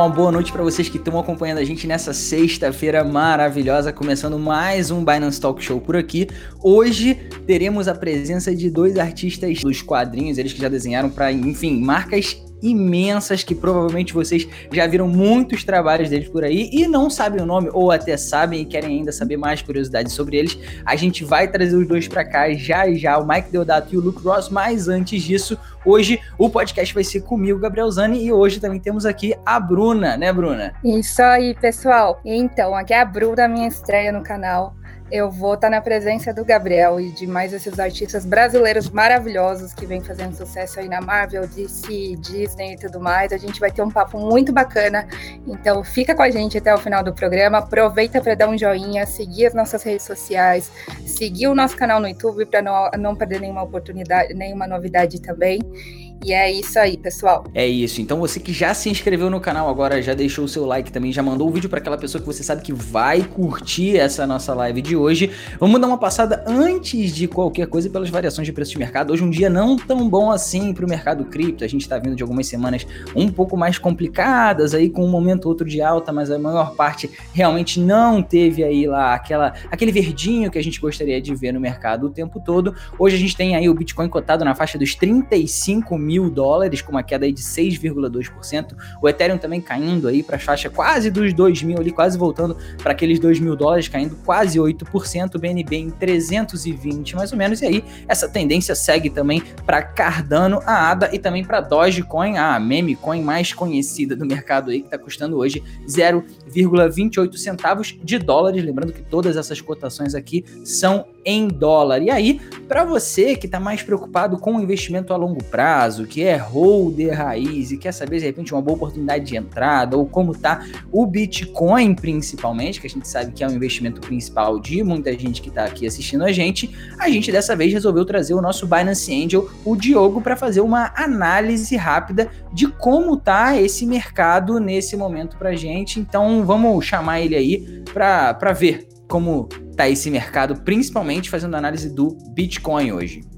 Uma boa noite para vocês que estão acompanhando a gente nessa sexta-feira maravilhosa, começando mais um Binance Talk Show por aqui. Hoje teremos a presença de dois artistas dos quadrinhos, eles que já desenharam para, enfim, marcas imensas que provavelmente vocês já viram muitos trabalhos deles por aí e não sabem o nome ou até sabem e querem ainda saber mais curiosidades sobre eles. A gente vai trazer os dois para cá já já, o Mike Deodato e o Luke Ross, mas antes disso, hoje o podcast vai ser comigo, Gabriel Zani, e hoje também temos aqui a Bruna, né, Bruna? Isso aí, pessoal. Então, aqui é a Bruna, minha estreia no canal eu vou estar na presença do Gabriel e de mais esses artistas brasileiros maravilhosos que vêm fazendo sucesso aí na Marvel, DC, Disney e tudo mais. A gente vai ter um papo muito bacana. Então fica com a gente até o final do programa. Aproveita para dar um joinha, seguir as nossas redes sociais, seguir o nosso canal no YouTube para não, não perder nenhuma oportunidade, nenhuma novidade também. E é isso aí, pessoal. É isso. Então você que já se inscreveu no canal agora, já deixou o seu like também, já mandou o vídeo para aquela pessoa que você sabe que vai curtir essa nossa live de hoje. Vamos dar uma passada antes de qualquer coisa pelas variações de preço de mercado. Hoje um dia não tão bom assim para o mercado cripto. A gente está vindo de algumas semanas um pouco mais complicadas aí com um momento ou outro de alta, mas a maior parte realmente não teve aí lá aquela aquele verdinho que a gente gostaria de ver no mercado o tempo todo. Hoje a gente tem aí o Bitcoin cotado na faixa dos 35 mil mil dólares, com uma queda aí de 6,2%. O Ethereum também caindo aí para a faixa quase dos 2 mil ali, quase voltando para aqueles 2 mil dólares, caindo quase 8%. O BNB em 320 mais ou menos. E aí essa tendência segue também para Cardano, a ADA e também para Dogecoin, a meme coin mais conhecida do mercado aí, que está custando hoje 0,28 centavos de dólares. Lembrando que todas essas cotações aqui são em dólar. E aí, para você que está mais preocupado com o investimento a longo prazo, que é holder raiz e quer saber de repente uma boa oportunidade de entrada ou como tá o Bitcoin principalmente, que a gente sabe que é o investimento principal de muita gente que está aqui assistindo a gente, a gente dessa vez resolveu trazer o nosso Binance Angel, o Diogo, para fazer uma análise rápida de como tá esse mercado nesse momento para gente. Então vamos chamar ele aí para ver como tá esse mercado, principalmente fazendo análise do Bitcoin hoje.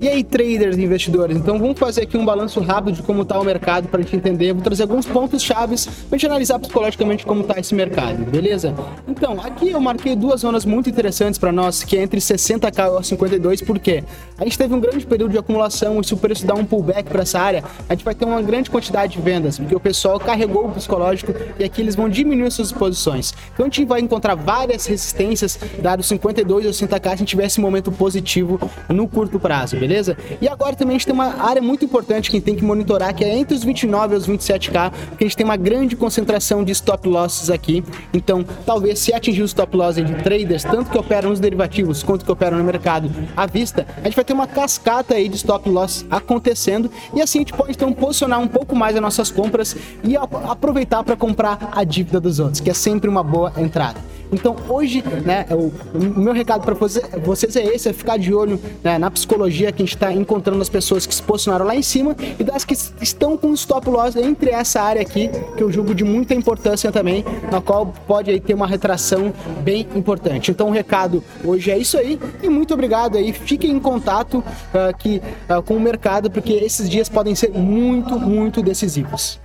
E aí, traders e investidores? Então vamos fazer aqui um balanço rápido de como está o mercado para a gente entender. Vou trazer alguns pontos chaves para a gente analisar psicologicamente como está esse mercado, beleza? Então, aqui eu marquei duas zonas muito interessantes para nós, que é entre 60k e 52, porque a gente teve um grande período de acumulação e se o preço dá um pullback para essa área, a gente vai ter uma grande quantidade de vendas, porque o pessoal carregou o psicológico e aqui eles vão diminuir suas posições. Então a gente vai encontrar várias resistências, dado 52 ou 60k, a gente tiver esse momento positivo no curto prazo, beleza? Beleza? E agora também a gente tem uma área muito importante que a gente tem que monitorar, que é entre os 29 e os 27k, porque a gente tem uma grande concentração de stop losses aqui. Então, talvez se atingir os stop losses de traders, tanto que operam nos derivativos quanto que operam no mercado à vista, a gente vai ter uma cascata aí de stop loss acontecendo e assim a gente pode então posicionar um pouco mais as nossas compras e aproveitar para comprar a dívida dos outros, que é sempre uma boa entrada. Então hoje, né, o, o meu recado para você, vocês é esse, é ficar de olho né, na psicologia que a gente está encontrando as pessoas que se posicionaram lá em cima e das que estão com stop loss entre essa área aqui, que eu julgo de muita importância também, na qual pode aí ter uma retração bem importante. Então o recado hoje é isso aí e muito obrigado aí, fiquem em contato uh, uh, com o mercado, porque esses dias podem ser muito, muito decisivos.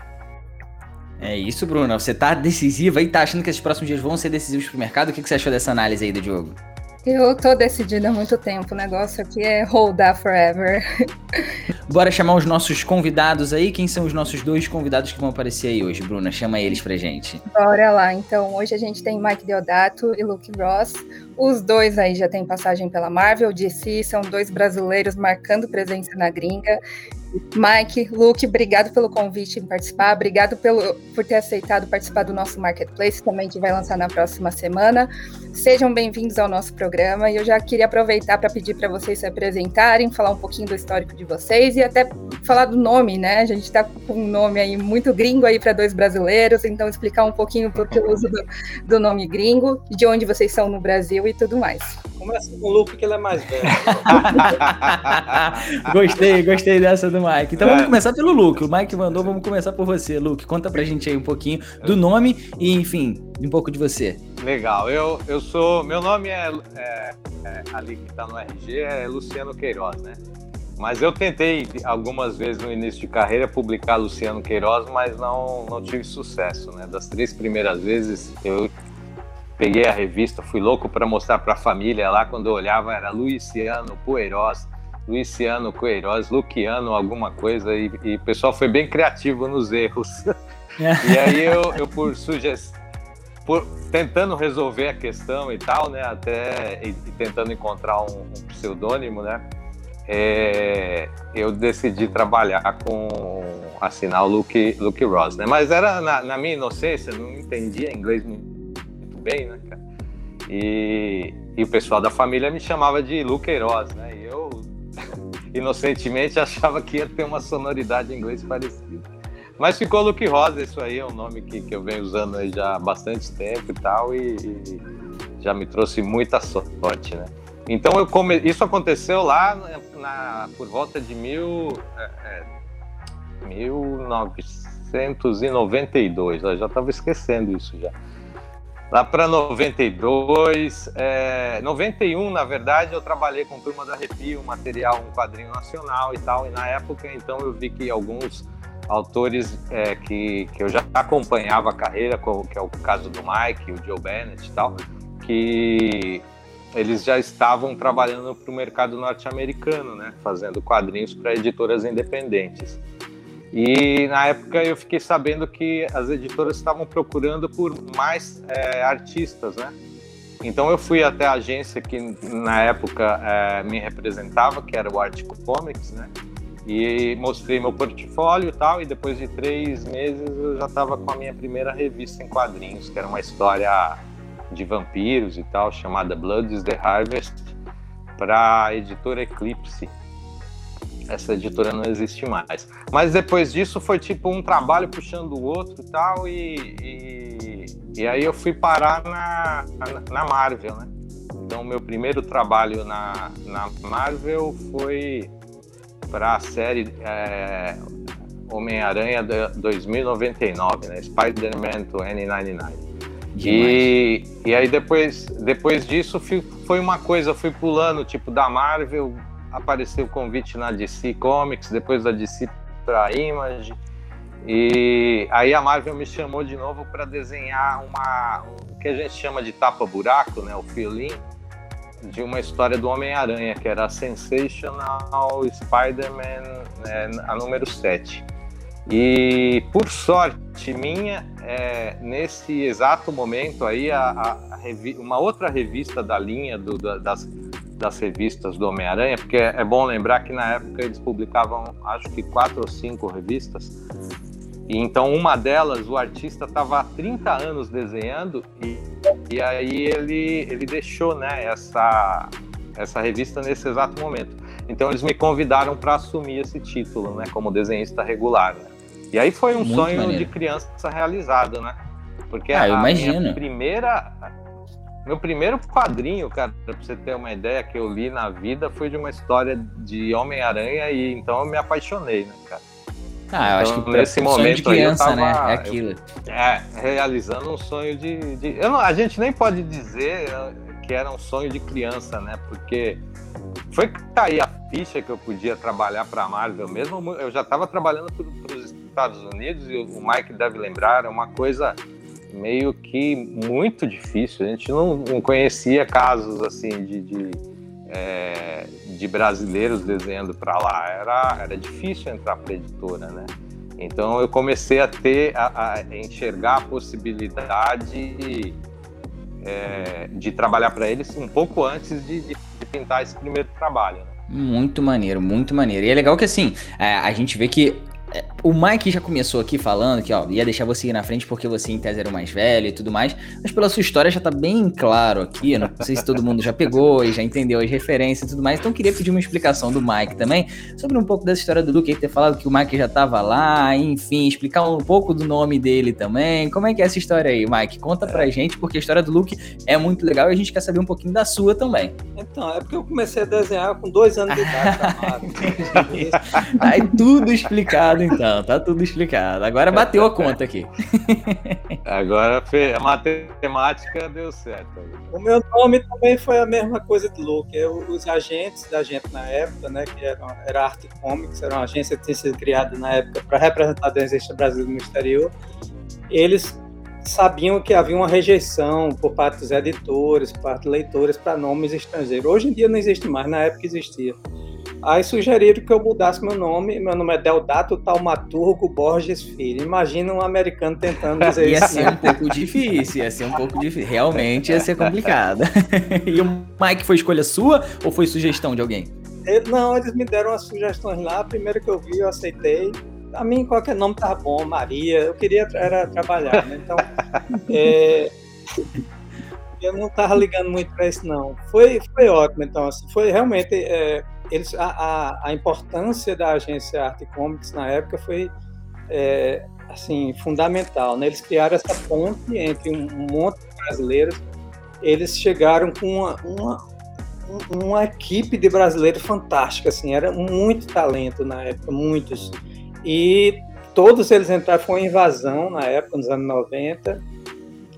É isso, Bruno. Você tá decisiva e tá achando que esses próximos dias vão ser decisivos pro mercado? O que, que você achou dessa análise aí do Diogo? Eu tô decidida há muito tempo. O negócio aqui é holdar forever. Bora chamar os nossos convidados aí. Quem são os nossos dois convidados que vão aparecer aí hoje, Bruna? Chama eles pra gente. Bora lá. Então, hoje a gente tem Mike Deodato e Luke Ross. Os dois aí já têm passagem pela Marvel, DC, são dois brasileiros marcando presença na gringa. Mike, Luke, obrigado pelo convite em participar, obrigado pelo, por ter aceitado participar do nosso Marketplace, também que vai lançar na próxima semana. Sejam bem-vindos ao nosso programa e eu já queria aproveitar para pedir para vocês se apresentarem, falar um pouquinho do histórico de vocês e até falar do nome, né? A gente está com um nome aí muito gringo aí para dois brasileiros, então explicar um pouquinho o uso do, do nome gringo, de onde vocês são no Brasil e tudo mais. Começa com o Luke, que ele é mais velho. gostei, gostei dessa do Mike. Então é. vamos começar pelo Luke. O Mike mandou, vamos começar por você, Luke. Conta pra gente aí um pouquinho do nome e, enfim, um pouco de você. Legal. Eu, eu sou. Meu nome é, é, é ali que tá no RG, é Luciano Queiroz, né? Mas eu tentei algumas vezes no início de carreira publicar Luciano Queiroz, mas não, não tive sucesso, né? Das três primeiras vezes eu peguei a revista, fui louco para mostrar para a família lá, quando eu olhava era Luciano Poeiroz, Luciano Queiroz, Luciano alguma coisa, e, e, o pessoal foi bem criativo nos erros. e aí eu, eu por sugestão, por, tentando resolver a questão e tal, né, até e, e tentando encontrar um, um pseudônimo, né, é, eu decidi trabalhar com assinar o Luke, Luke Ross, né? Mas era na, na minha inocência, não entendia inglês muito bem, né, cara? E, e o pessoal da família me chamava de Luke Queiroz, né? E eu inocentemente achava que ia ter uma sonoridade em inglês parecida. Mas ficou Luke Rosa, isso aí é um nome que, que eu venho usando aí já há bastante tempo e tal, e, e já me trouxe muita sorte, né? Então eu come... isso aconteceu lá na, por volta de mil, é, é, 1992, eu já estava esquecendo isso já. Lá para 92, é, 91, na verdade, eu trabalhei com Turma da Arrepio, um material, um quadrinho nacional e tal, e na época, então, eu vi que alguns autores é, que, que eu já acompanhava a carreira, que é o caso do Mike, o Joe Bennett e tal, que eles já estavam trabalhando para o mercado norte-americano, né, fazendo quadrinhos para editoras independentes. E na época eu fiquei sabendo que as editoras estavam procurando por mais é, artistas, né? Então eu fui até a agência que na época é, me representava, que era o Artico Comics, né? E mostrei meu portfólio e tal, e depois de três meses eu já estava com a minha primeira revista em quadrinhos, que era uma história de vampiros e tal, chamada Blood is the Harvest, para a editora Eclipse. Essa editora não existe mais. Mas depois disso foi tipo um trabalho puxando o outro e tal, e, e, e aí eu fui parar na, na Marvel, né? Então, meu primeiro trabalho na, na Marvel foi para a série é, Homem-Aranha 2099, né? Spider-Man 2099. E, e aí depois, depois disso foi uma coisa, fui pulando, tipo, da Marvel, apareceu o convite na DC Comics, depois da DC para Image. E aí a Marvel me chamou de novo para desenhar uma o que a gente chama de tapa buraco, né, o fill-in de uma história do Homem-Aranha, que era a Sensational Spider-Man, né, a número 7. E por sorte minha, é, nesse exato momento aí, a, a, a uma outra revista da linha do, da, das, das revistas do Homem-Aranha, porque é, é, bom lembrar que na época eles publicavam acho que quatro ou cinco revistas. E então uma delas, o artista estava há 30 anos desenhando e, e aí ele, ele deixou né, essa, essa revista nesse exato momento. Então eles me convidaram para assumir esse título, né, como desenhista regular. Né? E aí foi um Muito sonho maneiro. de criança realizado, né? Porque ah, a minha primeira. Meu primeiro quadrinho, cara, pra você ter uma ideia, que eu li na vida foi de uma história de Homem-Aranha e então eu me apaixonei, né, cara? Ah, eu acho então, que nesse momento de criança, tava, né? É aquilo. Eu, é, realizando um sonho de. de não, a gente nem pode dizer que era um sonho de criança, né? Porque foi cair a ficha que eu podia trabalhar para a Marvel mesmo. Eu já estava trabalhando para os Estados Unidos e o Mike deve lembrar, é uma coisa meio que muito difícil. A gente não, não conhecia casos assim de, de, é, de brasileiros desenhando para lá. Era, era difícil entrar para editora, né? Então eu comecei a ter, a, a enxergar a possibilidade é, de trabalhar para eles um pouco antes de, de, de pintar esse primeiro trabalho. Né? Muito maneiro, muito maneiro. E é legal que assim, é, a gente vê que o Mike já começou aqui falando que, ó, ia deixar você ir na frente porque você em tese era o mais velho e tudo mais, mas pela sua história já tá bem claro aqui, não sei se todo mundo já pegou e já entendeu as referências e tudo mais, então queria pedir uma explicação do Mike também, sobre um pouco dessa história do Luke, ter falado que o Mike já tava lá, enfim, explicar um pouco do nome dele também, como é que é essa história aí, Mike? Conta pra gente, porque a história do Luke é muito legal e a gente quer saber um pouquinho da sua também. Então, é porque eu comecei a desenhar com dois anos de idade, tá Aí tudo explicado então. Não, tá tudo explicado. Agora bateu a conta aqui. Agora a matemática deu certo. O meu nome também foi a mesma coisa de Luke. Eu, os agentes da gente na época, né, que era, era Arte Comics, era uma agência que tinha sido criada na época para representar a desenhista brasileira no exterior, eles sabiam que havia uma rejeição por parte dos editores, por parte dos leitores para nomes estrangeiros. Hoje em dia não existe mais, na época existia. Aí sugeriram que eu mudasse meu nome. Meu nome é Deldato Taumaturgo Borges Filho. Imagina um americano tentando dizer ia isso. Ia ser um pouco difícil, ia ser um pouco difícil. Realmente ia ser complicado. e o Mike foi escolha sua ou foi sugestão de alguém? Não, eles me deram as sugestões lá. A primeira que eu vi, eu aceitei. A mim, qualquer nome tá bom, Maria. Eu queria era trabalhar, né? Então, é, eu não tava ligando muito para isso, não. Foi, foi ótimo, então, assim, foi realmente. É, eles, a, a, a, importância da agência Arte Comics na época foi é, assim fundamental. Né? Eles criaram essa ponte entre um, monte de brasileiros. Eles chegaram com uma, uma, uma equipe de brasileiros fantástica, assim, era muito talento na época, muitos. E todos eles entraram, foi uma invasão na época, nos anos 90.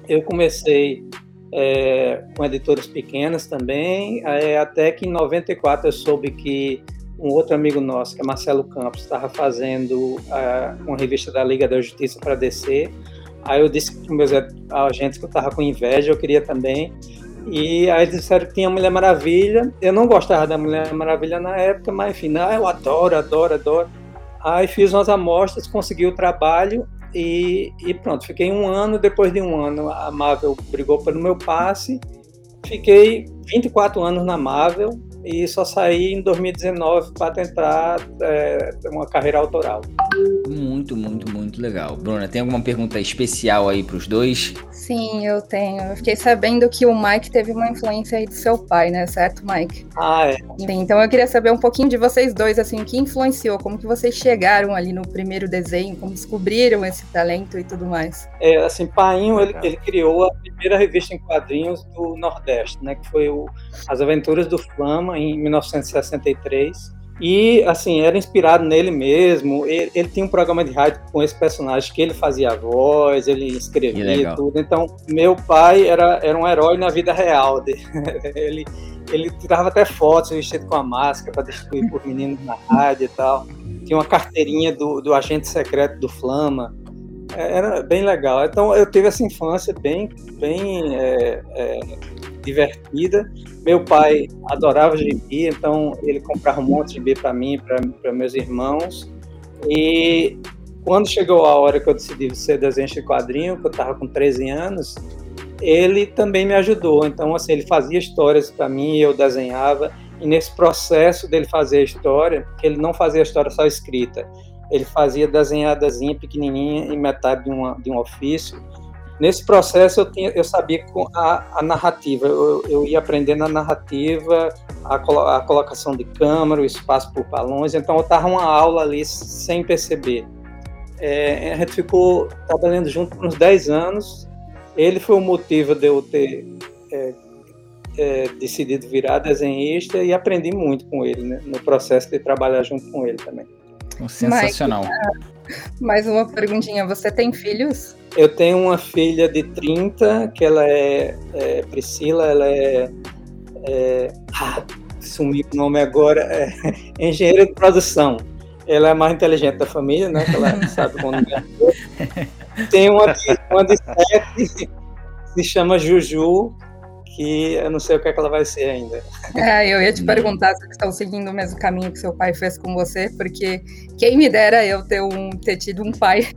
Eu comecei é, com editoras pequenas também, é, até que em 94 eu soube que um outro amigo nosso, que é Marcelo Campos, estava fazendo uh, uma revista da Liga da Justiça para DC. Aí eu disse para meus agentes que eu estava com inveja, eu queria também. E aí eles disseram que tinha Mulher Maravilha. Eu não gostava da Mulher Maravilha na época, mas enfim, eu adoro, adoro, adoro. Aí fiz umas amostras, consegui o trabalho e, e, pronto, fiquei um ano. Depois de um ano, a Marvel brigou pelo meu passe. Fiquei 24 anos na Marvel e só saí em 2019 para tentar é, uma carreira autoral. Muito, muito, muito legal. Bruna, tem alguma pergunta especial aí para os dois? Sim, eu tenho. Eu fiquei sabendo que o Mike teve uma influência aí do seu pai, né? Certo, Mike? Ah, é. Sim, então eu queria saber um pouquinho de vocês dois, assim, o que influenciou, como que vocês chegaram ali no primeiro desenho, como descobriram esse talento e tudo mais. É, assim, Painho, ele, ele criou a primeira revista em quadrinhos do Nordeste, né? Que foi o As Aventuras do Flama, em 1963. E, assim, era inspirado nele mesmo. Ele, ele, tinha um programa de rádio com esse personagem que ele fazia a voz, ele escrevia tudo. Então, meu pai era, era um herói na vida real. ele, ele tirava até fotos vestido com a máscara para distribuir por meninos na rádio e tal. Tinha uma carteirinha do, do agente secreto do Flama. Era bem legal. Então, eu tive essa infância bem, bem é, é, divertida. Meu pai adorava gibi, então ele comprava um monte de gibi para mim, para meus irmãos. E quando chegou a hora que eu decidi ser desenhista de quadrinho, que eu estava com 13 anos, ele também me ajudou. Então, assim, ele fazia histórias para mim, eu desenhava. E nesse processo dele fazer a história, ele não fazia a história só escrita, ele fazia desenhadazinha, pequenininha, em metade de, uma, de um ofício. Nesse processo eu, tinha, eu sabia a, a narrativa, eu, eu, ia aprendendo a narrativa, a, a, colocação de câmera, o espaço por balões, então eu estava uma aula ali sem perceber. É, a gente ficou trabalhando junto por uns 10 anos, ele foi o motivo de eu ter é, é, decidido virar desenhista e aprendi muito com ele, né, no processo de trabalhar junto com ele também. Sensacional. mais uma perguntinha, você tem filhos? Eu tenho uma filha de 30, que ela é, é Priscila, ela é, é ah, sumiu o nome agora, é engenheira de produção. Ela é a mais inteligente da família, né? Que ela sabe quando é. Tem uma de, uma de sete, se chama Juju, que eu não sei o que, é que ela vai ser ainda. É, eu ia te perguntar se estão seguindo o mesmo caminho que seu pai fez com você, porque quem me dera eu ter, um, ter tido um pai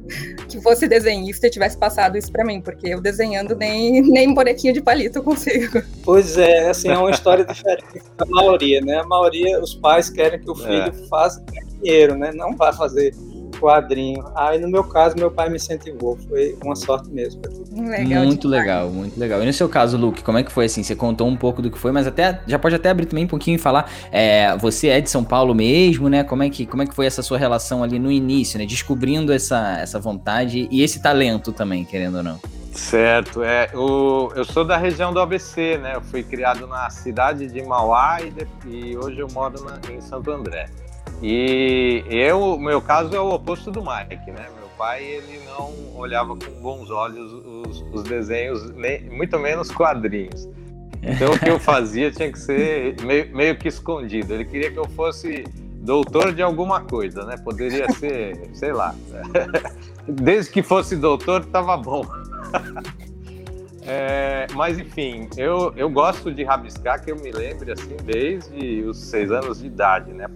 que fosse desenhista e tivesse passado isso para mim, porque eu desenhando nem, nem um bonequinho de palito consigo. Pois é, assim, é uma história diferente da maioria, né? A maioria, os pais querem que o filho é. faça dinheiro, né? Não vá fazer quadrinho. Aí, no meu caso, meu pai me incentivou. Foi uma sorte mesmo. Legal muito demais. legal, muito legal. E no seu caso, Luke, como é que foi assim? Você contou um pouco do que foi, mas até já pode até abrir também um pouquinho e falar. É, você é de São Paulo mesmo, né? Como é, que, como é que foi essa sua relação ali no início, né? Descobrindo essa, essa vontade e esse talento também, querendo ou não. Certo, é, o, eu sou da região do ABC, né? Eu fui criado na cidade de Mauá e, de, e hoje eu moro na, em Santo André. E eu, meu caso é o oposto do Mike, né? Meu pai, ele não olhava com bons olhos os, os desenhos, nem, muito menos quadrinhos. Então o que eu fazia tinha que ser meio, meio que escondido. Ele queria que eu fosse doutor de alguma coisa, né? Poderia ser, sei lá. Desde que fosse doutor, estava bom. É, mas enfim, eu, eu gosto de rabiscar, que eu me lembre assim desde os seis anos de idade, né?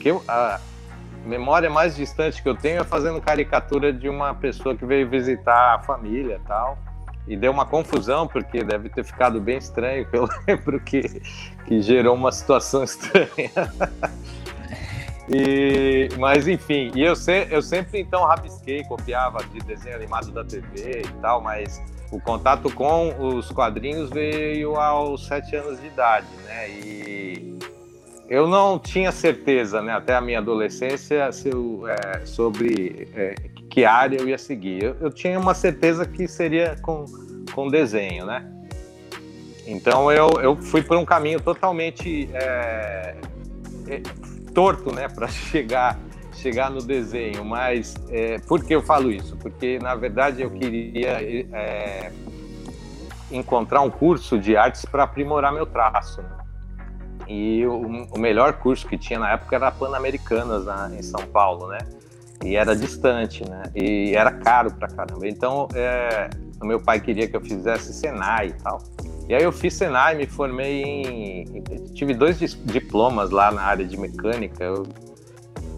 Que eu, a memória mais distante que eu tenho é fazendo caricatura de uma pessoa que veio visitar a família tal. E deu uma confusão, porque deve ter ficado bem estranho, eu lembro que, que gerou uma situação estranha. E, mas enfim, e eu, se, eu sempre então rabisquei, copiava de desenho animado da TV e tal, mas o contato com os quadrinhos veio aos sete anos de idade, né? E eu não tinha certeza, né, até a minha adolescência, eu, é, sobre é, que área eu ia seguir. Eu, eu, tinha uma certeza que seria com, com desenho, né? Então eu, eu fui por um caminho totalmente é, é torto, né, para chegar chegar no desenho, mas é, por que eu falo isso? Porque na verdade eu queria é, encontrar um curso de artes para aprimorar meu traço. Né? E o, o, melhor curso que tinha na época era Pan-Americanas em São Paulo, né? E era distante, né? E era caro pra caramba. Então, é, o meu pai queria que eu fizesse Senai e tal. E aí eu fiz Senai, me formei em. Tive dois diplomas lá na área de mecânica. Eu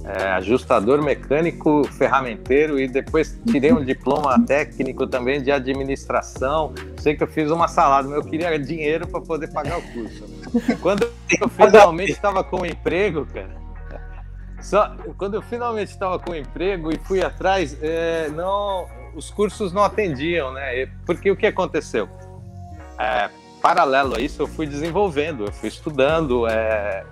é, ajustador mecânico ferramenteiro e depois tirei um diploma técnico também de administração. Sei que eu fiz uma salada, mas eu queria dinheiro para poder pagar o curso. Quando eu finalmente estava com um emprego, cara, só quando eu finalmente estava com um emprego e fui atrás, é, não, os cursos não atendiam, né? Porque o que aconteceu? É, paralelo a isso, eu fui desenvolvendo, eu fui estudando é,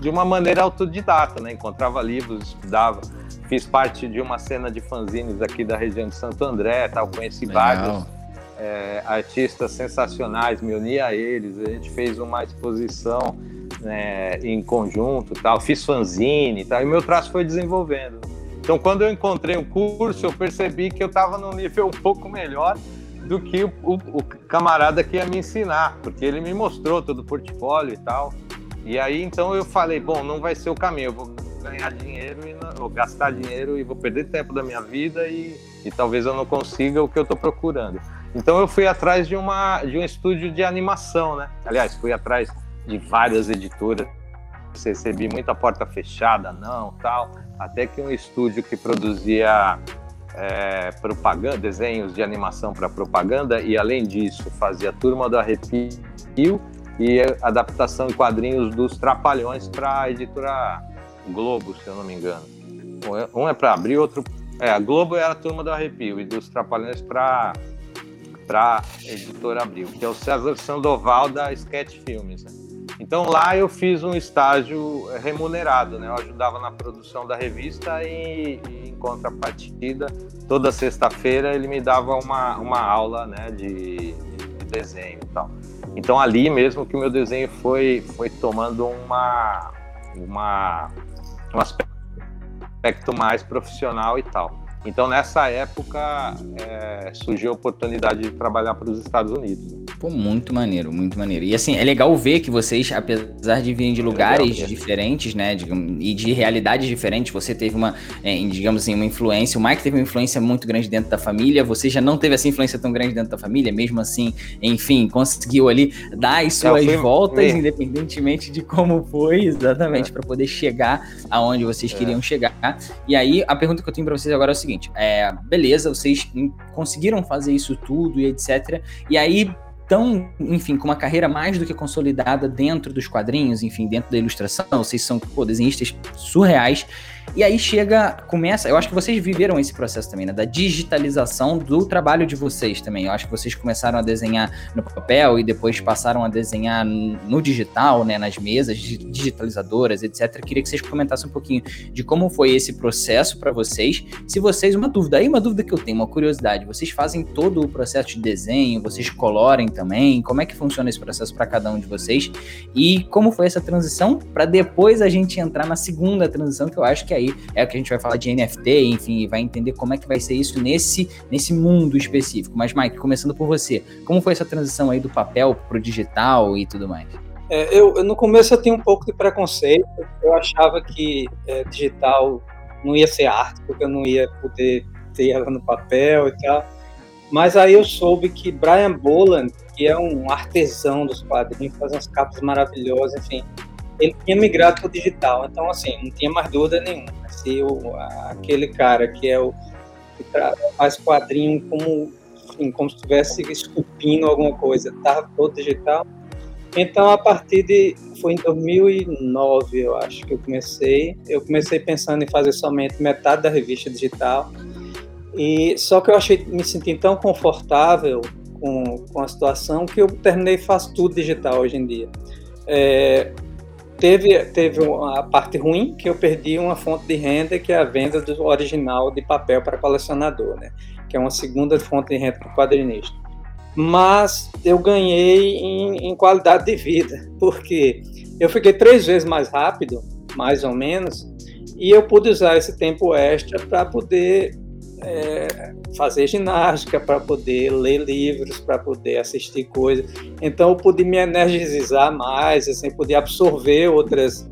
de uma maneira autodidata, né? Encontrava livros, estudava, fiz parte de uma cena de fanzines aqui da região de Santo André, tal, conheci Legal. vários é, artistas sensacionais, me uni a eles, a gente fez uma exposição né, em conjunto, tal, fiz fanzine, tal, e meu traço foi desenvolvendo. Então, quando eu encontrei o curso, eu percebi que eu estava num nível um pouco melhor do que o, o, o, camarada que ia me ensinar, porque ele me mostrou todo o portfólio e tal. E aí então eu falei, bom, não vai ser o caminho, eu vou ganhar dinheiro e vou gastar dinheiro e vou perder tempo da minha vida e, e talvez eu não consiga o que eu estou procurando. Então eu fui atrás de uma de um estúdio de animação, né? Aliás, fui atrás de várias editoras, recebi muita porta fechada, não, tal, até que um estúdio que produzia é, propaganda, desenhos de animação para propaganda e além disso fazia Turma do Arrepio e adaptação em quadrinhos dos Trapalhões para a editora Globo, se eu não me engano. Um é para abrir, outro é a Globo era a Turma do Arrepio e dos Trapalhões para para editora Abril, que é o César Sandoval da Sketch Filmes. Né? Então lá eu fiz um estágio remunerado, né? Eu ajudava na produção da revista e, e em contrapartida, toda sexta-feira ele me dava uma, uma aula, né, de, de desenho e tal. Então ali mesmo que o meu desenho foi, foi tomando uma, uma, um aspecto mais profissional e tal. Então, nessa época, é, surgiu a oportunidade de trabalhar para os Estados Unidos. Pô, muito maneiro, muito maneiro. E assim, é legal ver que vocês, apesar de virem de lugares é diferentes, né, digamos, e de realidades diferentes, você teve uma, é, digamos assim, uma influência. O Mike teve uma influência muito grande dentro da família, você já não teve essa influência tão grande dentro da família, mesmo assim, enfim, conseguiu ali dar as suas fui... voltas, é. independentemente de como foi, exatamente, é. para poder chegar aonde vocês é. queriam chegar. E aí, a pergunta que eu tenho para vocês agora é o seguinte seguinte: é, beleza, vocês conseguiram fazer isso tudo e etc. E aí estão, enfim, com uma carreira mais do que consolidada dentro dos quadrinhos, enfim, dentro da ilustração. Vocês são pô, desenhistas surreais. E aí chega, começa, eu acho que vocês viveram esse processo também, né, da digitalização do trabalho de vocês também. Eu acho que vocês começaram a desenhar no papel e depois passaram a desenhar no digital, né, nas mesas digitalizadoras, etc. Eu queria que vocês comentassem um pouquinho de como foi esse processo para vocês. Se vocês, uma dúvida, aí uma dúvida que eu tenho, uma curiosidade, vocês fazem todo o processo de desenho, vocês colorem também? Como é que funciona esse processo para cada um de vocês? E como foi essa transição para depois a gente entrar na segunda transição, que eu acho que aí é o que a gente vai falar de NFT, enfim, vai entender como é que vai ser isso nesse, nesse mundo específico. Mas, Mike, começando por você, como foi essa transição aí do papel para o digital e tudo mais? É, eu, no começo eu tinha um pouco de preconceito, eu achava que é, digital não ia ser arte, porque eu não ia poder ter ela no papel e tal. Mas aí eu soube que Brian Boland, que é um artesão dos quadrinhos, faz umas capas maravilhosas, enfim, ele tinha migrado para o digital. Então, assim, não tinha mais dúvida nenhuma. Se o, aquele cara que é o que faz quadrinho como, como se estivesse esculpindo alguma coisa, estava todo digital. Então, a partir de. Foi em 2009, eu acho que eu comecei. Eu comecei pensando em fazer somente metade da revista digital. E só que eu achei me senti tão confortável com, com a situação que eu terminei faço tudo digital hoje em dia. É, teve, teve a parte ruim, que eu perdi uma fonte de renda, que é a venda do original de papel para colecionador, né? que é uma segunda fonte de renda para o quadrinista. Mas eu ganhei em, em qualidade de vida, porque eu fiquei três vezes mais rápido, mais ou menos, e eu pude usar esse tempo extra para poder é, fazer ginástica, para poder ler livros, para poder assistir coisas. Então eu pude me energizar mais, assim, poder absorver outras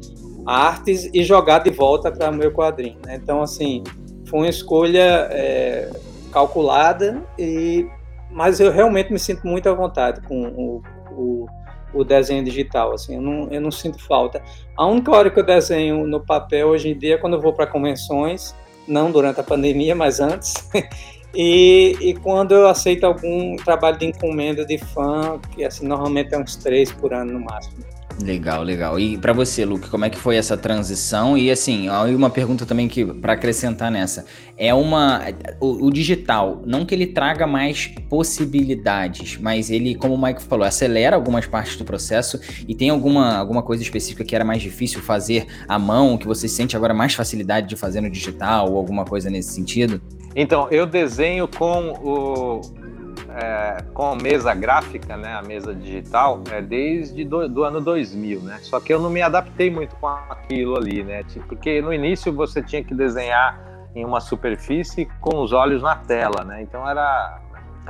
artes e jogar de volta para o meu quadrinho. Né? Então assim foi uma escolha é, calculada e mas eu realmente me sinto muito à vontade com o, o, o desenho digital, assim, eu não, eu não sinto falta. A única hora que eu desenho no papel hoje em dia é quando eu vou para convenções não durante a pandemia, mas antes. E, e, quando eu aceito algum trabalho de encomenda de fã, que assim, normalmente é uns três por ano no máximo. Legal, legal. E para você, Luke, como é que foi essa transição? E assim, uma pergunta também que para acrescentar nessa, é uma o, o, digital, não que ele traga mais possibilidades, mas ele, como o Mike falou, acelera algumas partes do processo e tem alguma alguma coisa específica que era mais difícil fazer à mão, que você sente agora mais facilidade de fazer no digital ou alguma coisa nesse sentido? Então, eu desenho com o é, com mesa gráfica, né, a mesa digital, é, desde do, do, ano 2000, né? Só que eu não me adaptei muito com aquilo ali, né? Porque no início você tinha que desenhar em uma superfície com os olhos na tela, né? Então era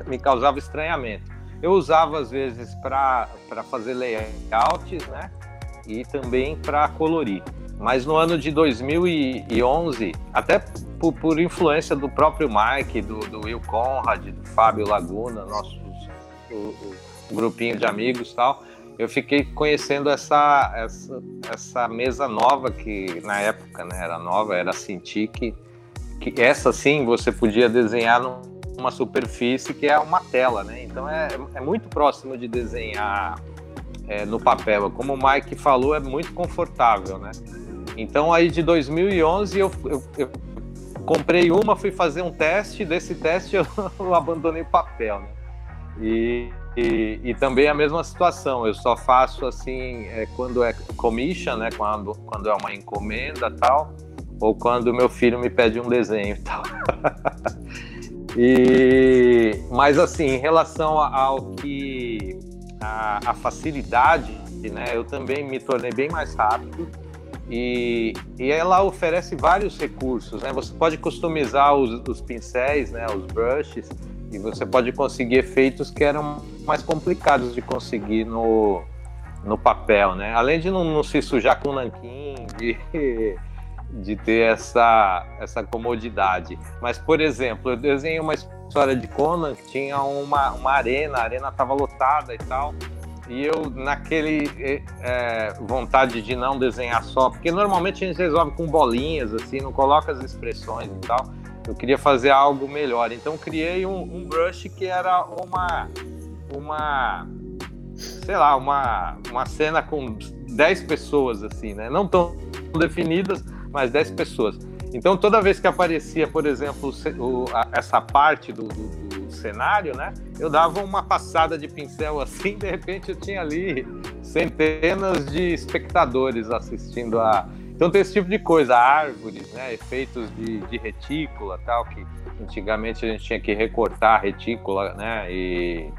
me causava estranhamento. Eu usava às vezes para fazer layouts, né? E também para colorir. Mas no ano de 2011, até por, por influência do próprio Mike, do, do, Will Conrad, do Fábio Laguna, nossos o, o, grupinho de amigos tal, eu fiquei conhecendo essa, essa, essa mesa nova que na época né, era nova, era Cintiq, que essa sim você podia desenhar numa superfície que é uma tela, né? Então é, é muito próximo de desenhar é, no papel. Como o Mike falou, é muito confortável, né? Então aí de 2011 eu, eu, eu comprei uma, fui fazer um teste, desse teste eu, eu abandonei o papel, né? E, e, e, também a mesma situação, eu só faço assim é, quando é commission, né? Quando, quando é uma encomenda tal, ou quando meu filho me pede um desenho e tal. e, mas assim, em relação ao que a, a facilidade, né? Eu também me tornei bem mais rápido e, e ela oferece vários recursos, né? Você pode customizar os, os pincéis, né? Os brushes e você pode conseguir efeitos que eram mais complicados de conseguir no, no papel, né? Além de não, não se sujar com nanquim, de, de ter essa, essa comodidade. Mas, por exemplo, eu desenhei uma história de Conan que tinha uma, uma arena, a arena estava lotada e tal, e eu, naquele é, vontade de não desenhar só, porque normalmente a gente resolve com bolinhas, assim, não coloca as expressões e tal. Eu queria fazer algo melhor. Então criei um, um brush que era uma, uma, sei lá, uma, uma cena com 10 pessoas, assim, né? Não tão definidas, mas 10 pessoas. Então, toda vez que aparecia, por exemplo, o, a, essa parte do, do, cenário, né, eu dava uma passada de pincel assim, de repente eu tinha ali centenas de espectadores assistindo a. Então, tem esse tipo de coisa, árvores, né, efeitos de, de retícula, tal, que antigamente a gente tinha que recortar a retícula, né, e,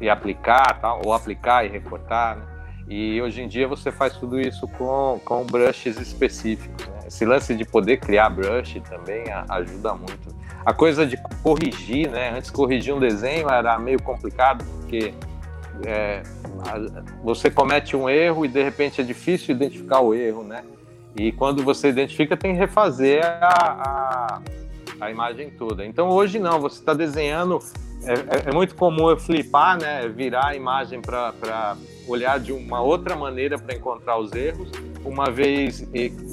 e aplicar, tal, ou aplicar e recortar, né? E hoje em dia você faz tudo isso com, com brushes específicos. Né? Esse lance de poder criar brush também ajuda muito. A coisa de corrigir, né? Antes corrigir um desenho era meio complicado, porque é, você comete um erro e de repente é difícil identificar o erro, né? E quando você identifica, tem que refazer a, a, a imagem toda. Então hoje não, você está desenhando. É, é, é, muito comum eu flipar, né? Virar a imagem para olhar de uma outra maneira para encontrar os erros. Uma vez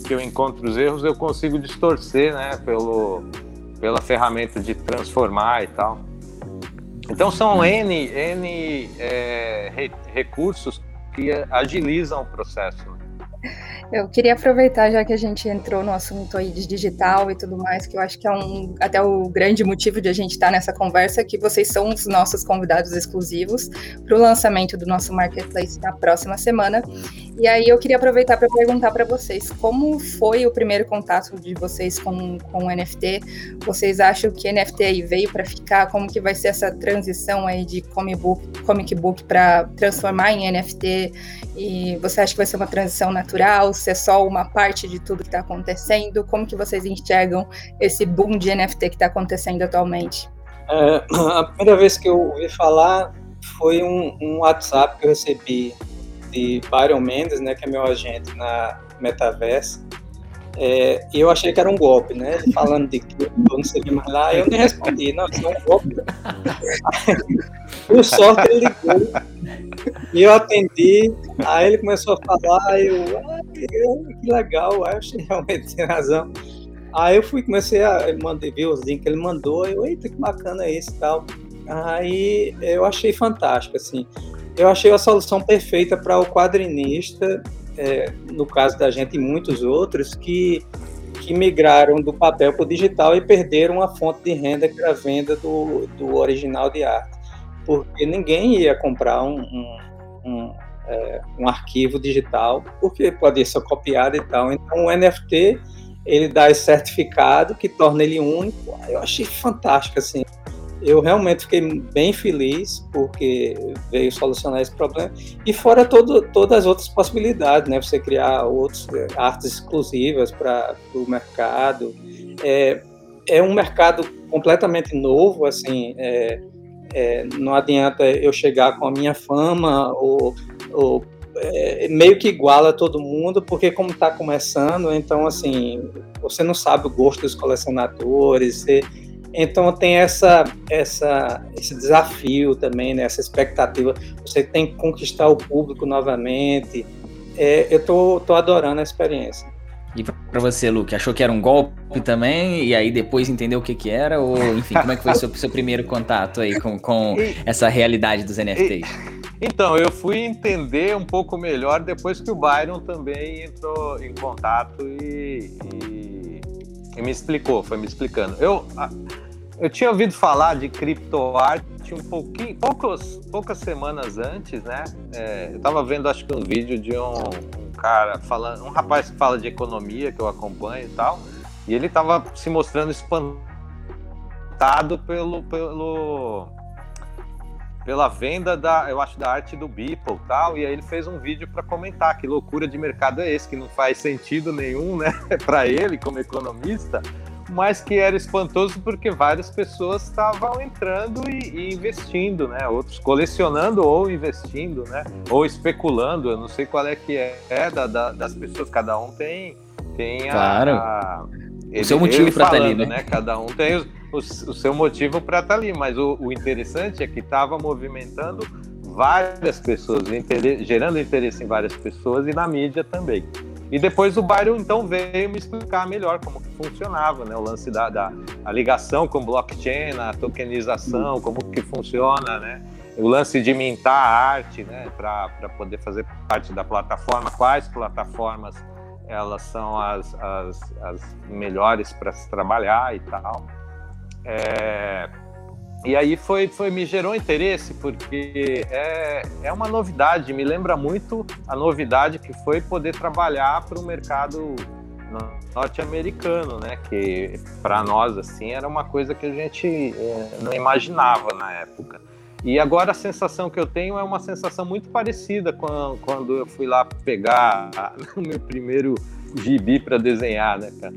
que eu encontro os erros, eu consigo distorcer, né, pelo, pela ferramenta de transformar e tal. Então são N, N é, re, recursos que agilizam o processo. Eu queria aproveitar, já que a gente entrou no assunto aí de digital e tudo mais, que eu acho que é um, até o grande motivo de a gente estar nessa conversa, que vocês são os nossos convidados exclusivos para o lançamento do nosso marketplace na próxima semana. E aí eu queria aproveitar para perguntar para vocês, como foi o primeiro contato de vocês com, com o NFT? Vocês acham que NFT aí veio para ficar? Como que vai ser essa transição aí de comic book, comic book para transformar em NFT? E você acha que vai ser uma transição natural? Se é só uma parte de tudo que está acontecendo? Como que vocês enxergam esse boom de NFT que está acontecendo atualmente? É, a primeira vez que eu ouvi falar foi um, um WhatsApp que eu recebi de Byron Mendes, né, que é meu agente na Metaverse. É, eu achei que era um golpe, né? Falando de que eu não sei mais lá, eu nem respondi, não, isso é um golpe. Por sorte ele ligou e eu atendi, aí ele começou a falar, eu, ah, que legal, aí eu achei realmente tem razão. Aí eu fui, comecei a mandar, ver os links que ele mandou, eu, eita, que bacana esse e tal. Aí eu achei fantástico, assim. Eu achei a solução perfeita para o quadrinista, é, no caso da gente e muitos outros, que, que migraram do papel para o digital e perderam a fonte de renda que era a venda do, do original de arte. Porque ninguém ia comprar um, um, um, é, um arquivo digital, porque podia ser copiado e tal. Então o NFT ele dá esse certificado que torna ele único. Eu achei fantástico assim eu realmente fiquei bem feliz porque veio solucionar esse problema e fora todo, todas as outras possibilidades, né? Você criar outras artes exclusivas para o mercado. É, é um mercado completamente novo, assim. É, é, não adianta eu chegar com a minha fama ou, ou é, meio que iguala todo mundo, porque como está começando, então assim, você não sabe o gosto dos colecionadores, você então tem essa, essa, esse desafio também, né? essa expectativa. Você tem que conquistar o público novamente. É, eu tô, tô adorando a experiência. E para você, Luke, achou que era um golpe também e aí depois entendeu o que que era? Ou, enfim, como é que foi o seu, seu primeiro contato aí com, com essa realidade dos NFTs? Então, eu fui entender um pouco melhor depois que o Byron também entrou em contato e, e, e me explicou, foi me explicando. Eu, eu tinha ouvido falar de criptoarte um pouquinho, poucos, poucas semanas antes, né? É, eu estava vendo, acho que um vídeo de um, um, cara falando, um rapaz que fala de economia que eu acompanho e tal, e ele estava se mostrando espantado pelo, pelo pela venda da, eu acho, da arte do Beeple e tal, e aí ele fez um vídeo para comentar que loucura de mercado é esse, que não faz sentido nenhum, né, para ele como economista, mas que era espantoso porque várias pessoas estavam entrando e, e, investindo, né? Outros colecionando ou investindo, né? Ou especulando. Eu não sei qual é que é, é da, da, das pessoas. Cada um tem tem claro. a, ele, o seu motivo para estar tá ali, né? né? Cada um tem o, o, o seu motivo para estar tá ali. Mas o, o interessante é que estava movimentando várias pessoas, gerando interesse em várias pessoas e na mídia também. E depois o Byron então veio me explicar melhor como que funcionava, né? O lance da, da a ligação com blockchain, a tokenização, como que funciona, né? O lance de mintar a arte, né? Para poder fazer parte da plataforma, quais plataformas elas são as, as, as melhores para se trabalhar e tal. É, e aí foi, foi me gerou interesse porque é, é uma novidade, me lembra muito a novidade que foi poder trabalhar para o mercado norte-americano, né? Que para nós assim era uma coisa que a gente é, não imaginava na época. E agora a sensação que eu tenho é uma sensação muito parecida com quando eu fui lá pegar o meu primeiro gibi para desenhar, né, cara?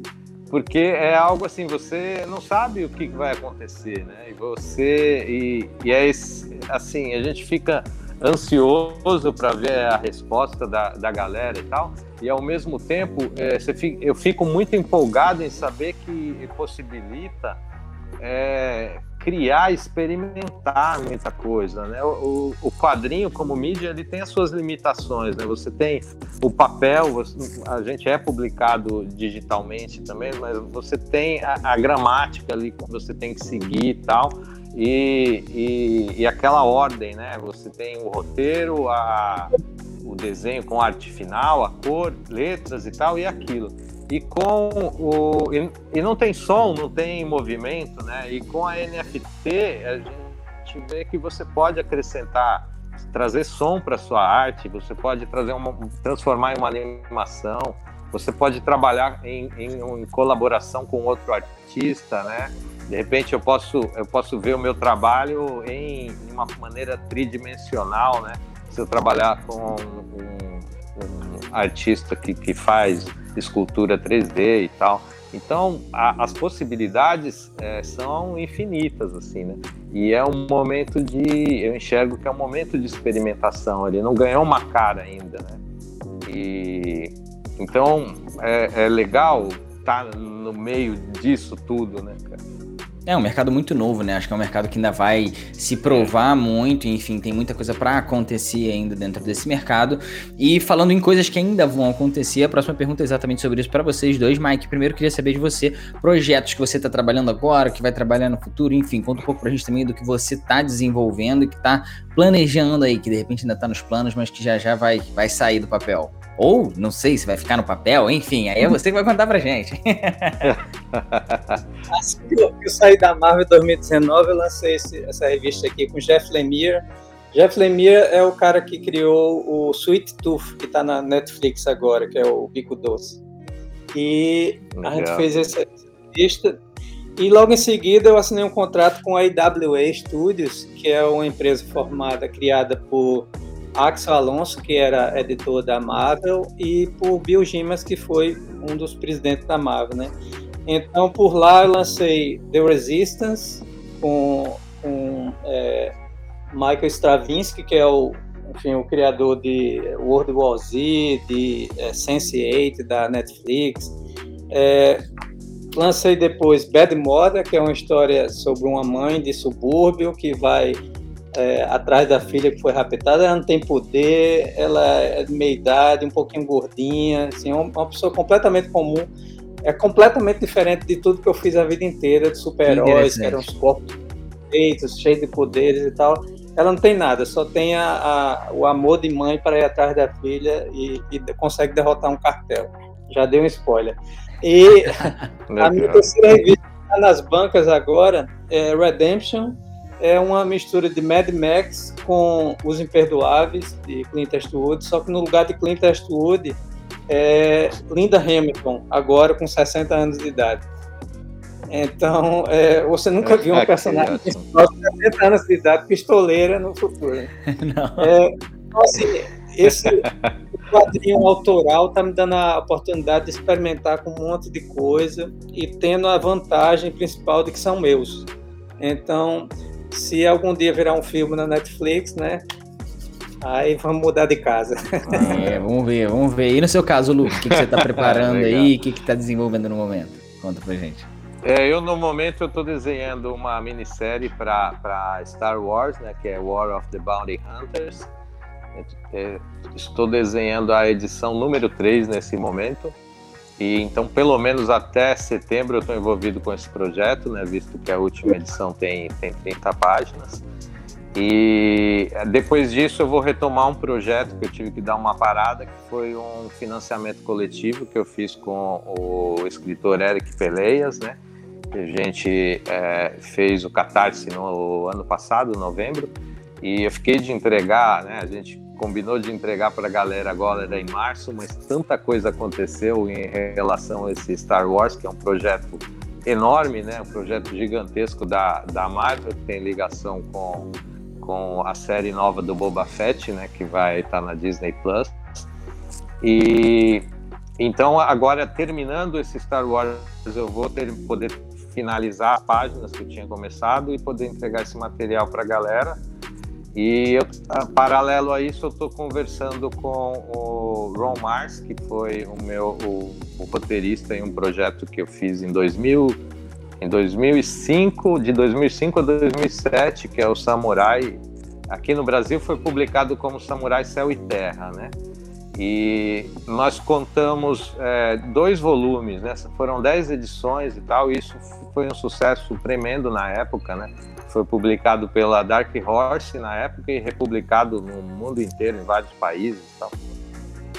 Porque é algo assim, você não sabe o que vai acontecer, né? E você e, e é esse, assim, a gente fica ansioso para ver a resposta da, da galera e tal, e ao mesmo tempo é, fica, eu fico muito empolgado em saber que possibilita é, criar, experimentar muita coisa, né? O, o, quadrinho como mídia ele tem as suas limitações, né? Você tem o papel, você, a gente é publicado digitalmente também, mas você tem a, a gramática ali que você tem que seguir e tal. E, e, e, aquela ordem, né? Você tem o roteiro, a, o desenho com arte final, a cor, letras e tal, e aquilo. E com o e, e, não tem som, não tem movimento, né? E com a NFT a gente vê que você pode acrescentar, trazer som para sua arte, você pode trazer uma, transformar em uma animação, você pode trabalhar em, em, em colaboração com outro artista, né? De repente eu posso eu posso ver o meu trabalho em, em uma maneira tridimensional, né? Se eu trabalhar com um, um artista que, que faz escultura 3D e tal. Então, a, as possibilidades é, são infinitas, assim, né? E é um momento de, eu enxergo que é um momento de experimentação. Ele não ganhou uma cara ainda, né? E então é, é legal estar tá no meio disso tudo, né, cara? É um mercado muito novo, né? Acho que é um mercado que ainda vai se provar muito, enfim, tem muita coisa para acontecer ainda dentro desse mercado. E falando em coisas que ainda vão acontecer, a próxima pergunta é exatamente sobre isso para vocês dois. Mike, primeiro queria saber de você, projetos que você está trabalhando agora, que vai trabalhar no futuro, enfim, conta um pouco pra gente também do que você está desenvolvendo e que está planejando aí, que de repente ainda está nos planos, mas que já já vai, vai sair do papel. Ou, não sei se vai ficar no papel, enfim, aí é você que vai contar pra gente. assim que eu, que eu saí da Marvel em 2019, eu lancei esse, essa revista aqui com Jeff Lemire. Jeff Lemire é o cara que criou o Sweet Tooth, que tá na Netflix agora, que é o Bico Doce. E a gente fez essa revista. E logo em seguida eu assinei um contrato com a IWA Studios, que é uma empresa formada, criada por Axel Alonso, que era editor da Marvel, e por Bill Gimas, que foi um dos presidentes da Marvel, né? Então, por lá eu lancei The Resistance, com, com é, Michael Stravinsky, que é o, enfim, o criador de World War Z, de é, Sense8, da Netflix. É, lancei depois Bad Mother, que é uma história sobre uma mãe de subúrbio que vai é, atrás da filha que foi raptada, ela não tem poder, ela é de meia idade, um pouquinho gordinha, assim, uma pessoa completamente comum, é completamente diferente de tudo que eu fiz a vida inteira, de super-heróis, que eram os corpos feitos, cheios de poderes e tal. Ela não tem nada, só tem a, a, o amor de mãe para ir atrás da filha e, e consegue derrotar um cartel. Já dei um spoiler. E a minha terceira revista tá nas bancas agora é Redemption, é uma mistura de Mad Max com Os Imperdoáveis, de Clint Eastwood, só que no lugar de Clint Eastwood é Linda Hamilton, agora com 60 anos de idade. Então, é, você nunca viu um é personagem de 60 anos de idade pistoleira no futuro. Não. É, então, assim, esse quadrinho autoral está me dando a oportunidade de experimentar com um monte de coisa e tendo a vantagem principal de que são meus. Então, se algum dia virar um filme na Netflix, né? Aí vamos mudar de casa. É, vamos ver, vamos ver. E no seu caso, Lu, o que, que você está preparando aí? O que está desenvolvendo no momento? Conta pra gente. É, eu no momento eu estou desenhando uma minissérie para Star Wars, né, que é War of the Bounty Hunters. É, estou desenhando a edição número 3 nesse momento. E então, pelo menos até setembro, eu estou envolvido com esse projeto, né, visto que a última edição tem, tem 30 páginas. E depois disso eu vou retomar um projeto que eu tive que dar uma parada, que foi um financiamento coletivo que eu fiz com o escritor Eric Peleias, né? A gente é, fez o Catarse no ano passado, novembro, e eu fiquei de entregar, né? A gente combinou de entregar para a galera agora em março, mas tanta coisa aconteceu em relação a esse Star Wars, que é um projeto enorme, né? Um projeto gigantesco da, da Marvel, que tem ligação com, com a série nova do Boba Fett, né? Que vai estar na Disney Plus. E então agora terminando esse Star Wars, eu vou ter, poder finalizar páginas que eu tinha começado e poder entregar esse material para a galera. E eu, paralelo a isso, eu estou conversando com o Ron Mars, que foi o meu o, o, roteirista em um projeto que eu fiz em 2000, em 2005, de 2005 a 2007, que é o Samurai. Aqui no Brasil foi publicado como Samurai Céu e Terra, né? E nós contamos é, dois volumes, né? Foram dez edições e tal. E isso foi um sucesso tremendo na época, né? Foi publicado pela Dark Horse na época e republicado no mundo inteiro, em vários países e tal.